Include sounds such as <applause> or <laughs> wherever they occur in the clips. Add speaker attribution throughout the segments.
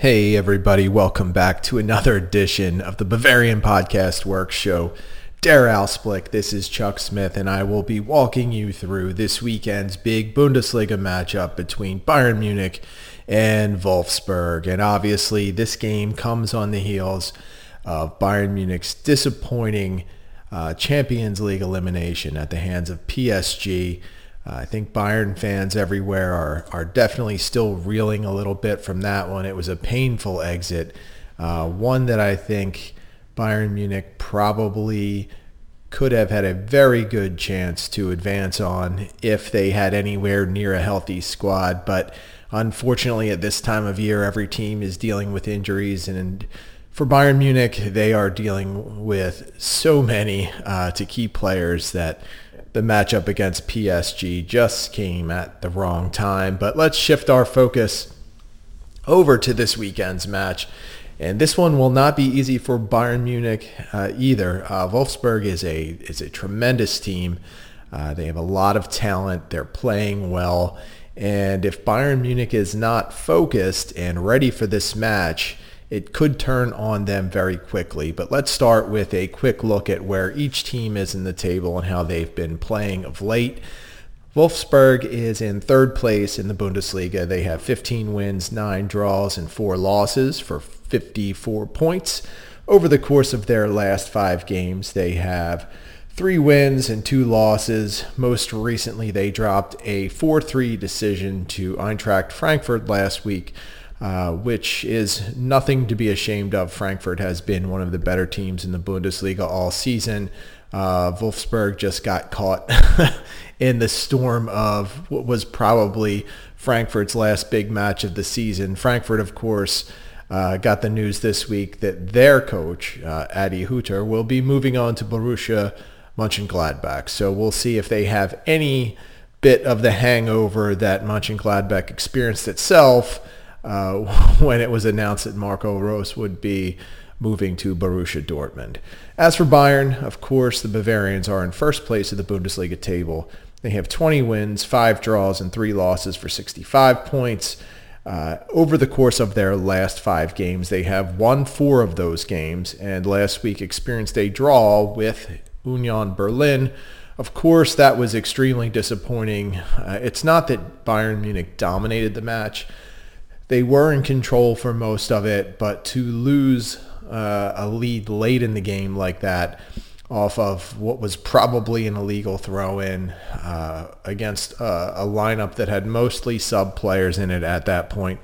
Speaker 1: Hey, everybody, welcome back to another edition of the Bavarian Podcast Work Show. Der Ausblick, this is Chuck Smith, and I will be walking you through this weekend's big Bundesliga matchup between Bayern Munich and Wolfsburg. And obviously, this game comes on the heels of Bayern Munich's disappointing uh, Champions League elimination at the hands of PSG. Uh, I think Bayern fans everywhere are, are definitely still reeling a little bit from that one. It was a painful exit, uh, one that I think Bayern Munich probably could have had a very good chance to advance on if they had anywhere near a healthy squad. But unfortunately, at this time of year, every team is dealing with injuries. And for Bayern Munich, they are dealing with so many uh, to key players that the matchup against PSG just came at the wrong time. But let's shift our focus over to this weekend's match. And this one will not be easy for Bayern Munich uh, either. Uh, Wolfsburg is a is a tremendous team. Uh, they have a lot of talent. They're playing well. And if Bayern Munich is not focused and ready for this match, it could turn on them very quickly. But let's start with a quick look at where each team is in the table and how they've been playing of late. Wolfsburg is in third place in the Bundesliga. They have 15 wins, 9 draws, and 4 losses for 54 points. Over the course of their last five games, they have three wins and two losses. Most recently, they dropped a 4-3 decision to Eintracht Frankfurt last week, uh, which is nothing to be ashamed of. Frankfurt has been one of the better teams in the Bundesliga all season. Uh, Wolfsburg just got caught <laughs> in the storm of what was probably Frankfurt's last big match of the season. Frankfurt, of course, uh, got the news this week that their coach, uh, Adi Hütter, will be moving on to Borussia Mönchengladbach. So we'll see if they have any bit of the hangover that Mönchengladbach experienced itself uh, <laughs> when it was announced that Marco Rose would be moving to Borussia Dortmund. As for Bayern, of course, the Bavarians are in first place of the Bundesliga table. They have 20 wins, 5 draws, and 3 losses for 65 points. Uh, over the course of their last five games, they have won four of those games, and last week experienced a draw with Union Berlin. Of course, that was extremely disappointing. Uh, it's not that Bayern Munich dominated the match they were in control for most of it, but to lose uh, a lead late in the game like that off of what was probably an illegal throw-in uh, against uh, a lineup that had mostly sub players in it at that point,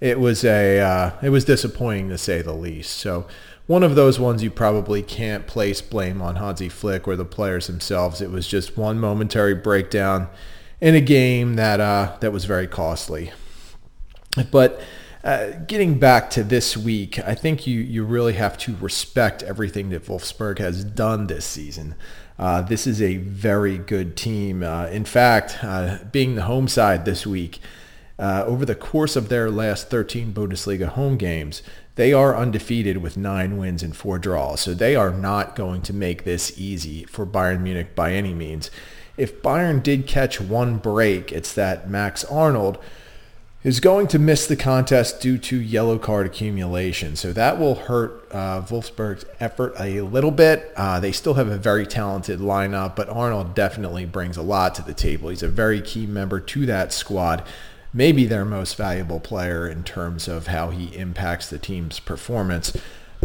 Speaker 1: it was a uh, it was disappointing to say the least. So one of those ones you probably can't place blame on Hansi Flick or the players themselves. It was just one momentary breakdown in a game that uh, that was very costly. But uh, getting back to this week, I think you, you really have to respect everything that Wolfsburg has done this season. Uh, this is a very good team. Uh, in fact, uh, being the home side this week, uh, over the course of their last 13 Bundesliga home games, they are undefeated with nine wins and four draws. So they are not going to make this easy for Bayern Munich by any means. If Bayern did catch one break, it's that Max Arnold – is going to miss the contest due to yellow card accumulation. So that will hurt uh, Wolfsburg's effort a little bit. Uh, they still have a very talented lineup, but Arnold definitely brings a lot to the table. He's a very key member to that squad, maybe their most valuable player in terms of how he impacts the team's performance.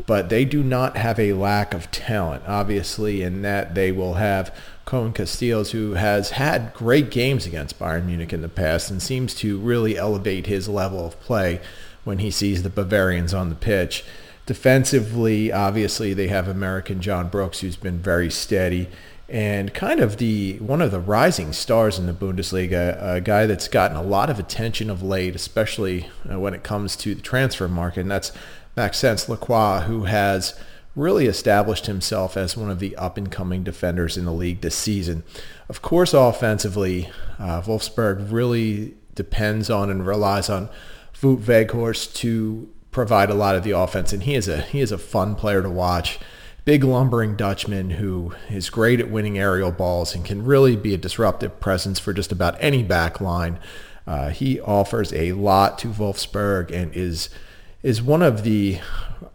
Speaker 1: But they do not have a lack of talent, obviously, in that they will have Koen Casteels, who has had great games against Bayern Munich in the past and seems to really elevate his level of play when he sees the Bavarians on the pitch. Defensively, obviously, they have American John Brooks, who's been very steady and kind of the one of the rising stars in the Bundesliga, a guy that's gotten a lot of attention of late, especially uh, when it comes to the transfer market, and that's Maxence Lacroix, who has – really established himself as one of the up-and-coming defenders in the league this season. Of course, offensively, uh, Wolfsburg really depends on and relies on Wout Weghorst to provide a lot of the offense, and he is a he is a fun player to watch. Big lumbering Dutchman who is great at winning aerial balls and can really be a disruptive presence for just about any back line. Uh, he offers a lot to Wolfsburg and is is one of the,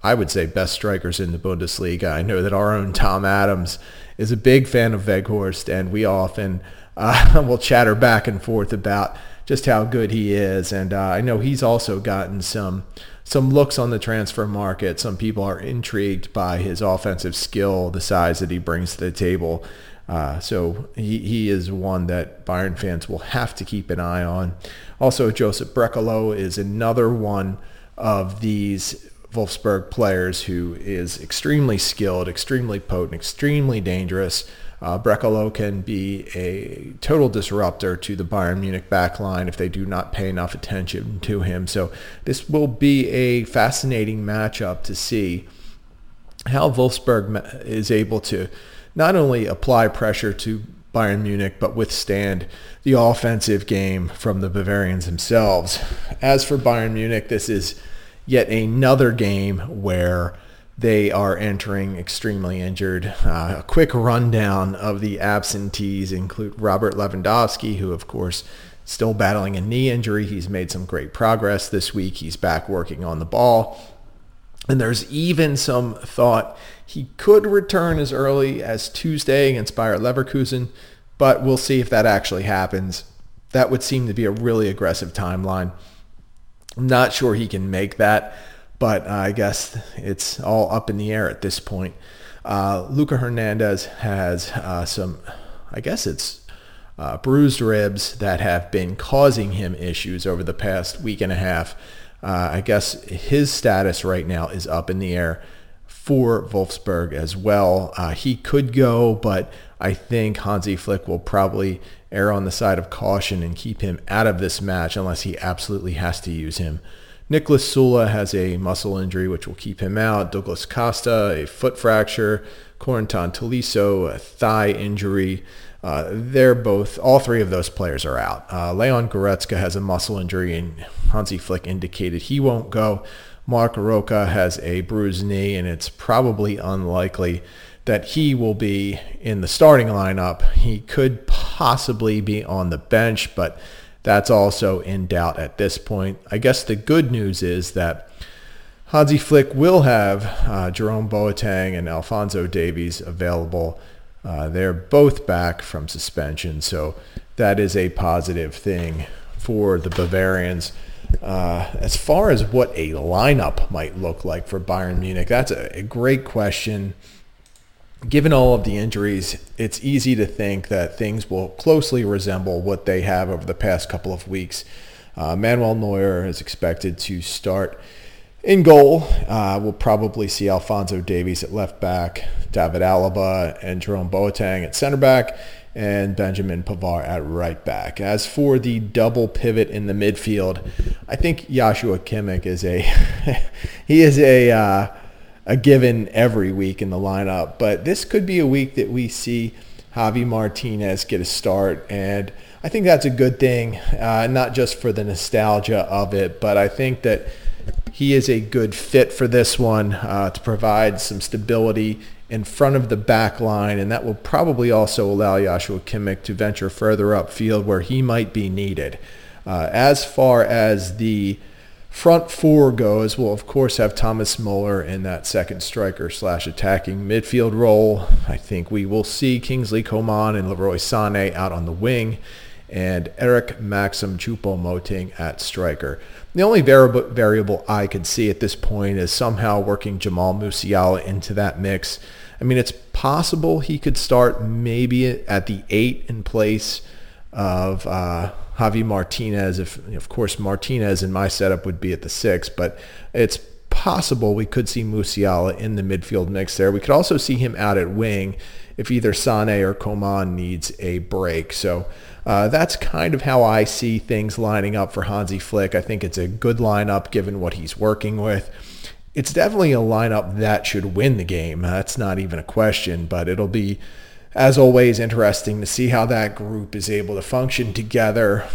Speaker 1: I would say, best strikers in the Bundesliga. I know that our own Tom Adams is a big fan of Weghorst, and we often uh, <laughs> will chatter back and forth about just how good he is. And uh, I know he's also gotten some some looks on the transfer market. Some people are intrigued by his offensive skill, the size that he brings to the table. Uh, so he, he is one that Bayern fans will have to keep an eye on. Also, Joseph Brekalo is another one of these Wolfsburg players who is extremely skilled, extremely potent, extremely dangerous. Uh, Brekalo can be a total disruptor to the Bayern Munich backline if they do not pay enough attention to him. So this will be a fascinating matchup to see how Wolfsburg is able to not only apply pressure to Bayern Munich, but withstand the offensive game from the Bavarians themselves. As for Bayern Munich, this is yet another game where they are entering extremely injured. Uh, a quick rundown of the absentees include Robert Lewandowski, who, of course, still battling a knee injury. He's made some great progress this week. He's back working on the ball. And there's even some thought he could return as early as Tuesday against Bayer Leverkusen, but we'll see if that actually happens. That would seem to be a really aggressive timeline. I'm not sure he can make that but I guess it's all up in the air at this point. Uh, Luca Hernandez has uh, some, I guess it's uh, bruised ribs that have been causing him issues over the past week and a half. Uh, I guess his status right now is up in the air for Wolfsburg as well. Uh, he could go, but I think Hansi Flick will probably err on the side of caution and keep him out of this match unless he absolutely has to use him. Nicholas Süle has a muscle injury, which will keep him out. Douglas Costa, a foot fracture. Corentin Tolisso, a thigh injury. Uh, they're both, all three of those players are out. Uh, Leon Goretzka has a muscle injury, and Hansi Flick indicated he won't go. Marc Roca has a bruised knee, and it's probably unlikely that he will be in the starting lineup. He could possibly be on the bench, but that's also in doubt at this point. I guess the good news is that Hansi Flick will have uh, Jerome Boateng and Alphonso Davies available. Uh, they're both back from suspension, so that is a positive thing for the Bavarians. Uh, as far as what a lineup might look like for Bayern Munich, that's a, a great question given all of the injuries, it's easy to think that things will closely resemble what they have over the past couple of weeks. Uh, Manuel Neuer is expected to start in goal. Uh, we'll probably see Alphonso Davies at left back, David Alaba and Jerome Boateng at center back, and Benjamin Pavard at right back. As for the double pivot in the midfield, I think Joshua Kimmich is a <laughs> he is a uh, a given every week in the lineup. But this could be a week that we see Javi Martinez get a start. And I think that's a good thing, uh, not just for the nostalgia of it, but I think that he is a good fit for this one uh, to provide some stability in front of the back line, and that will probably also allow Joshua Kimmich to venture further upfield where he might be needed. Uh, as far as the Front four goes, we'll of course have Thomas Muller in that second striker slash attacking midfield role. I think we will see Kingsley Coman and Leroy Sané out on the wing and Eric Maxim Choupo-Moting at striker. The only variable, I could see at this point is somehow working Jamal Musiala into that mix. I mean, it's possible he could start maybe at the eight in place of uh, Javi Martinez. If of course Martinez in my setup would be at the six, but it's possible we could see Musiala in the midfield mix there. We could also see him out at wing if either Sane or Coman needs a break. So uh, that's kind of how I see things lining up for Hansi Flick. I think it's a good lineup given what he's working with. It's definitely a lineup that should win the game. That's not even a question, but it'll be as always, interesting to see how that group is able to function together.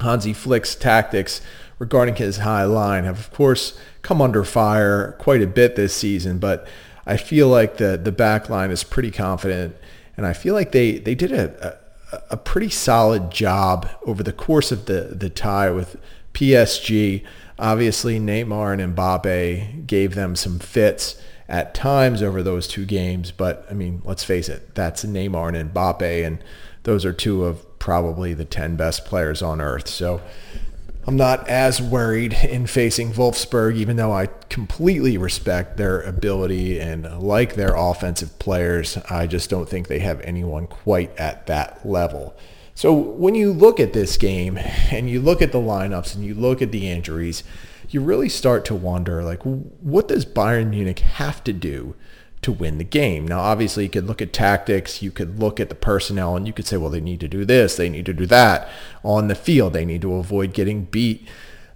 Speaker 1: Hansi Flick's tactics regarding his high line have, of course, come under fire quite a bit this season, but I feel like the, the back line is pretty confident, and I feel like they, they did a, a, a pretty solid job over the course of the, the tie with PSG. Obviously, Neymar and Mbappe gave them some fits at times over those two games, but I mean, let's face it, that's Neymar and Mbappe, and those are two of probably the 10 best players on earth. So I'm not as worried in facing Wolfsburg, even though I completely respect their ability and like their offensive players. I just don't think they have anyone quite at that level. So when you look at this game and you look at the lineups and you look at the injuries, you really start to wonder, like, what does Bayern Munich have to do to win the game. Now, obviously, you could look at tactics, you could look at the personnel, and you could say, well, they need to do this, they need to do that. On the field, they need to avoid getting beat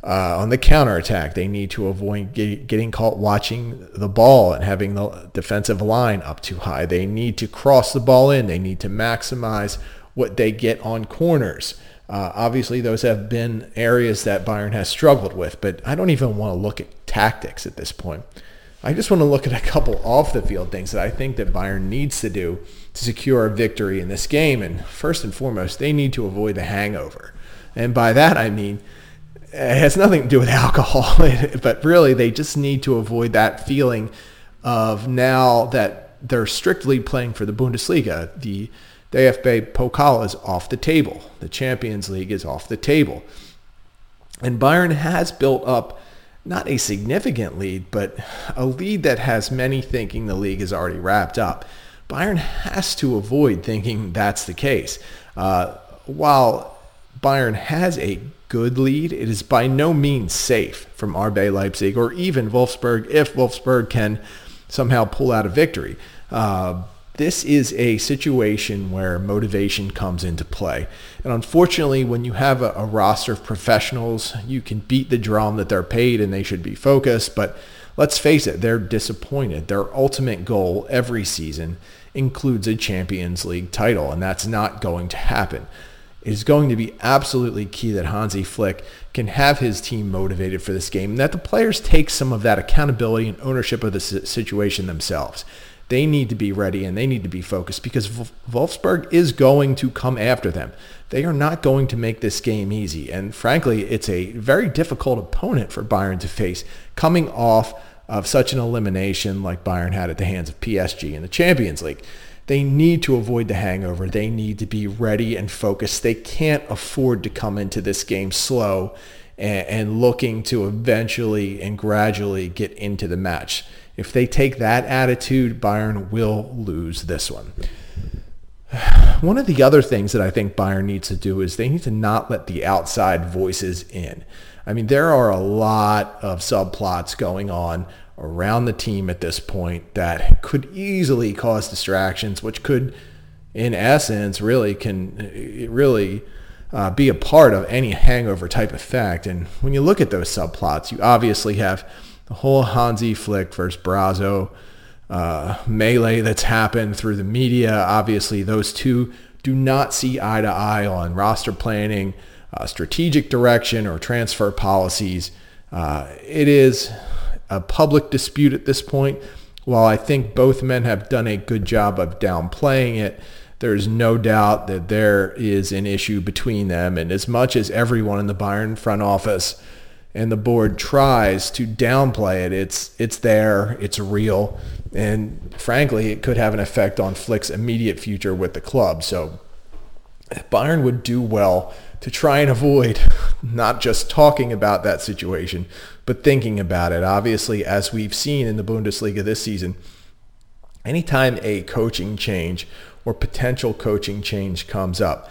Speaker 1: uh, on the counterattack. They need to avoid get, getting caught watching the ball and having the defensive line up too high. They need to cross the ball in. They need to maximize what they get on corners. Uh, obviously, those have been areas that Bayern has struggled with, but I don't even want to look at tactics at this point. I just want to look at a couple off the field things that I think that Bayern needs to do to secure a victory in this game. And first and foremost, they need to avoid the hangover. And by that, I mean, it has nothing to do with <laughs> alcohol, but really they just need to avoid that feeling of now that they're strictly playing for the Bundesliga. The DFB Pokal is off the table. The Champions League is off the table. And Bayern has built up not a significant lead, but a lead that has many thinking the league is already wrapped up. Bayern has to avoid thinking that's the case. Uh, while Bayern has a good lead, it is by no means safe from RB Leipzig or even Wolfsburg if Wolfsburg can somehow pull out a victory. Uh, this is a situation where motivation comes into play. And unfortunately, when you have a, a, roster of professionals, you can beat the drum that they're paid and they should be focused. But let's face it, they're disappointed. Their ultimate goal every season includes a Champions League title, and that's not going to happen. It is going to be absolutely key that Hansi Flick can have his team motivated for this game and that the players take some of that accountability and ownership of the situation themselves they need to be ready and they need to be focused because Wolfsburg is going to come after them. They are not going to make this game easy. And frankly, it's a very difficult opponent for Bayern to face coming off of such an elimination like Bayern had at the hands of PSG in the Champions League. They need to avoid the hangover. They need to be ready and focused. They can't afford to come into this game slow and, and looking to eventually and gradually get into the match. If they take that attitude, Bayern will lose this one. <sighs> One of the other things that I think Bayern needs to do is they need to not let the outside voices in. I mean, there are a lot of subplots going on around the team at this point that could easily cause distractions, which could, in essence, really can really uh, be a part of any hangover type effect. And when you look at those subplots, you obviously have the whole Hansi Flick versus Brazzo uh, melee that's happened through the media. Obviously, those two do not see eye to eye on roster planning, uh, strategic direction, or transfer policies. Uh, it is a public dispute at this point. While I think both men have done a good job of downplaying it, there's no doubt that there is an issue between them. And as much as everyone in the Bayern front office and the board tries to downplay it, it's it's there, it's real, and frankly, it could have an effect on Flick's immediate future with the club. So Bayern would do well to try and avoid <laughs> not just talking about that situation, but thinking about it. Obviously, as we've seen in the Bundesliga this season, anytime a coaching change or potential coaching change comes up,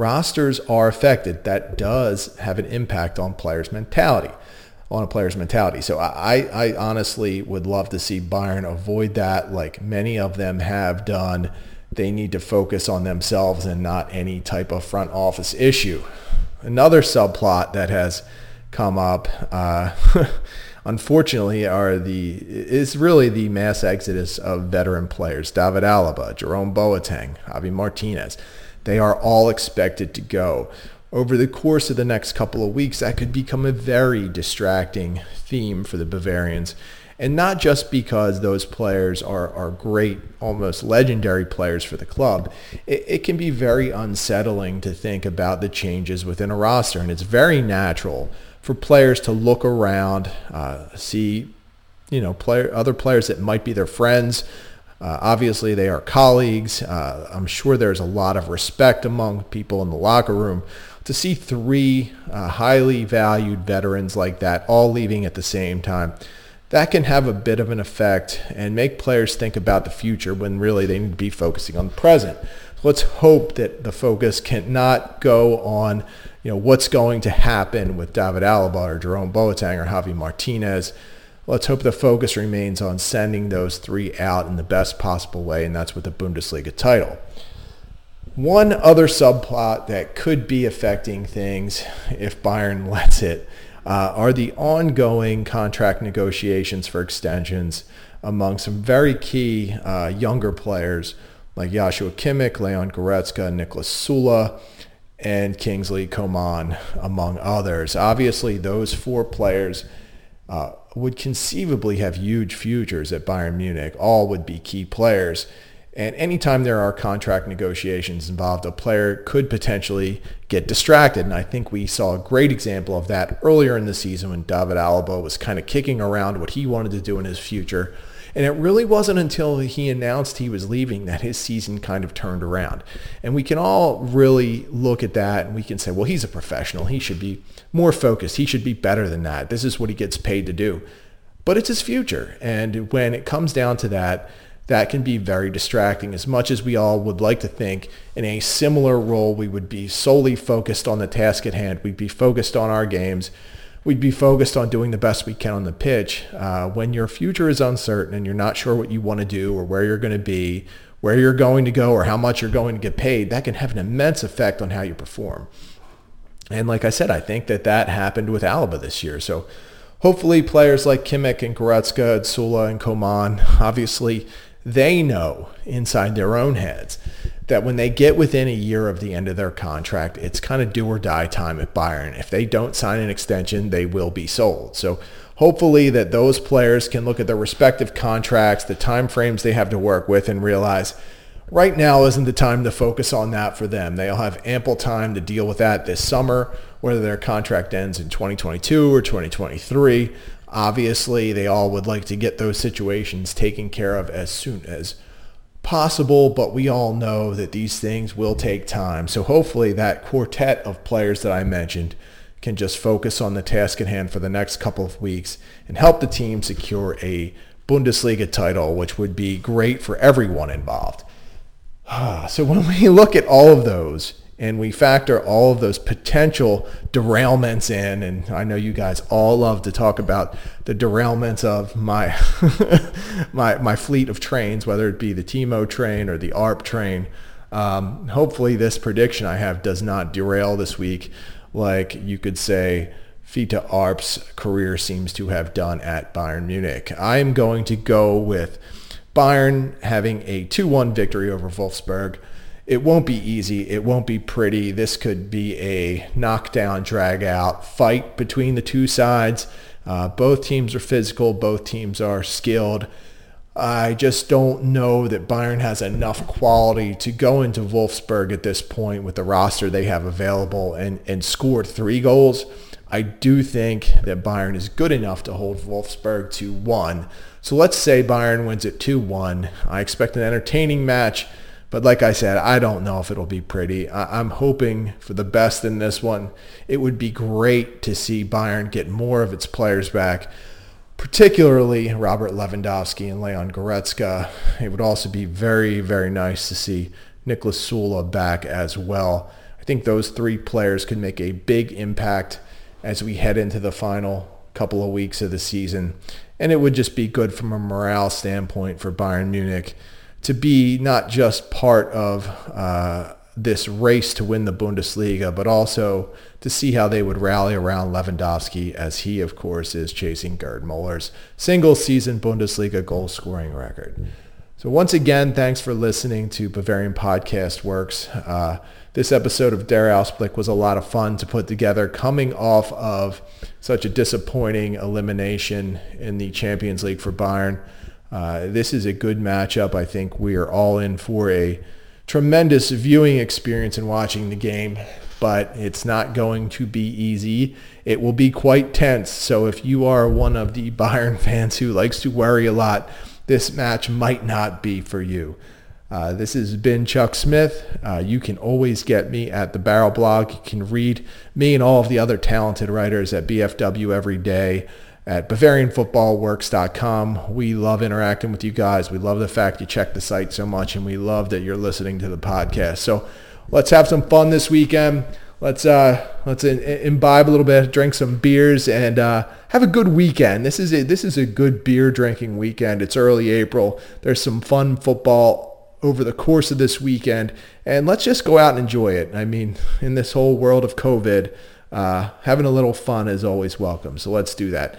Speaker 1: rosters are affected. That does have an impact on players' mentality, on a player's mentality. So I, I honestly would love to see Bayern avoid that like many of them have done. They need to focus on themselves and not any type of front office issue. Another subplot that has come up, uh, <laughs> unfortunately, are the is really the mass exodus of veteran players. David Alaba, Jerome Boateng, Javi Martinez. They are all expected to go. Over the course of the next couple of weeks, that could become a very distracting theme for the Bavarians. And not just because those players are, are great, almost legendary players for the club. It, it can be very unsettling to think about the changes within a roster. And it's very natural for players to look around, uh, see, you know, player, other players that might be their friends. Uh, obviously, they are colleagues. Uh, I'm sure there's a lot of respect among people in the locker room. To see three uh, highly valued veterans like that all leaving at the same time, that can have a bit of an effect and make players think about the future when really they need to be focusing on the present. So let's hope that the focus cannot go on you know, what's going to happen with David Alaba or Jerome Boateng or Javi Martinez. Let's hope the focus remains on sending those three out in the best possible way, and that's with the Bundesliga title. One other subplot that could be affecting things if Bayern lets it uh, are the ongoing contract negotiations for extensions among some very key uh, younger players like Joshua Kimmich, Leon Goretzka, Nicholas Süle, and Kingsley Coman, among others. Obviously, those four players uh, would conceivably have huge futures at Bayern Munich. All would be key players. And anytime there are contract negotiations involved, a player could potentially get distracted. And I think we saw a great example of that earlier in the season when David Alaba was kind of kicking around what he wanted to do in his future and it really wasn't until he announced he was leaving that his season kind of turned around. And we can all really look at that and we can say, well, he's a professional. He should be more focused. He should be better than that. This is what he gets paid to do. But it's his future. And when it comes down to that, that can be very distracting. As much as we all would like to think in a similar role, we would be solely focused on the task at hand. We'd be focused on our games we'd be focused on doing the best we can on the pitch. Uh, when your future is uncertain and you're not sure what you want to do or where you're going to be, where you're going to go or how much you're going to get paid, that can have an immense effect on how you perform. And like I said, I think that that happened with Alaba this year. So hopefully players like Kimmich and Goretzka and Süle and Coman, obviously they know inside their own heads that when they get within a year of the end of their contract, it's kind of do or die time at Bayern. If they don't sign an extension, they will be sold. So hopefully that those players can look at their respective contracts, the time frames they have to work with and realize right now isn't the time to focus on that for them. They'll have ample time to deal with that this summer, whether their contract ends in 2022 or 2023. Obviously, they all would like to get those situations taken care of as soon as possible, but we all know that these things will take time. So hopefully that quartet of players that I mentioned can just focus on the task at hand for the next couple of weeks and help the team secure a Bundesliga title, which would be great for everyone involved. <sighs> So when we look at all of those, and we factor all of those potential derailments in. And i know you guys all love to talk about the derailments of my <laughs> my my fleet of trains whether it be the timo train or the arp train. Um, hopefully this prediction i have does not derail this week. Like you could say Fiete Arp's career seems to have done at Bayern Munich. I am going to go with Bayern having a 2-1 victory over Wolfsburg it won't be easy. It won't be pretty. This could be a knockdown, drag out fight between the two sides. Uh, both teams are physical. Both teams are skilled. I just don't know that Bayern has enough quality to go into Wolfsburg at this point with the roster they have available and, and score three goals. I do think that Bayern is good enough to hold Wolfsburg to one. So let's say Bayern wins it 2-1. I expect an entertaining match. But like I said, I don't know if it'll be pretty. I- am hoping for the best in this one. It would be great to see Bayern get more of its players back, particularly Robert Lewandowski and Leon Goretzka. It would also be very, very nice to see Niklas Süle back as well. I think those three players could make a big impact as we head into the final couple of weeks of the season. And it would just be good from a morale standpoint for Bayern Munich to be not just part of uh, this race to win the Bundesliga, but also to see how they would rally around Lewandowski as he, of course, is chasing Gerd Muller's single season Bundesliga goal scoring record. So once again, thanks for listening to Bavarian Podcast Works. Uh, this episode of Der Ausblick was a lot of fun to put together coming off of such a disappointing elimination in the Champions League for Bayern. Uh, this is a good matchup. I think we are all in for a tremendous viewing experience in watching the game. but it's not going to be easy. It will be quite tense. So if you are one of the Bayern <laughs> fans who likes to worry a lot, this match might not be for you. Uh, this has been Chuck Smith. Uh, you can always get me at the Barrel Blog. You can read me and all of the other talented writers at BFW every day at BavarianFootballWorks.com. We love interacting with you guys. We love the fact you check the site so much, and we love that you're listening to the podcast. So let's have some fun this weekend. Let's uh, let's in, imbibe a little bit, drink some beers, and uh, have a good weekend. This is a, this is a good beer drinking weekend. It's early April. There's some fun football over the course of this weekend, and let's just go out and enjoy it. I mean, in this whole world of COVID, uh, having a little fun is always welcome. So let's do that,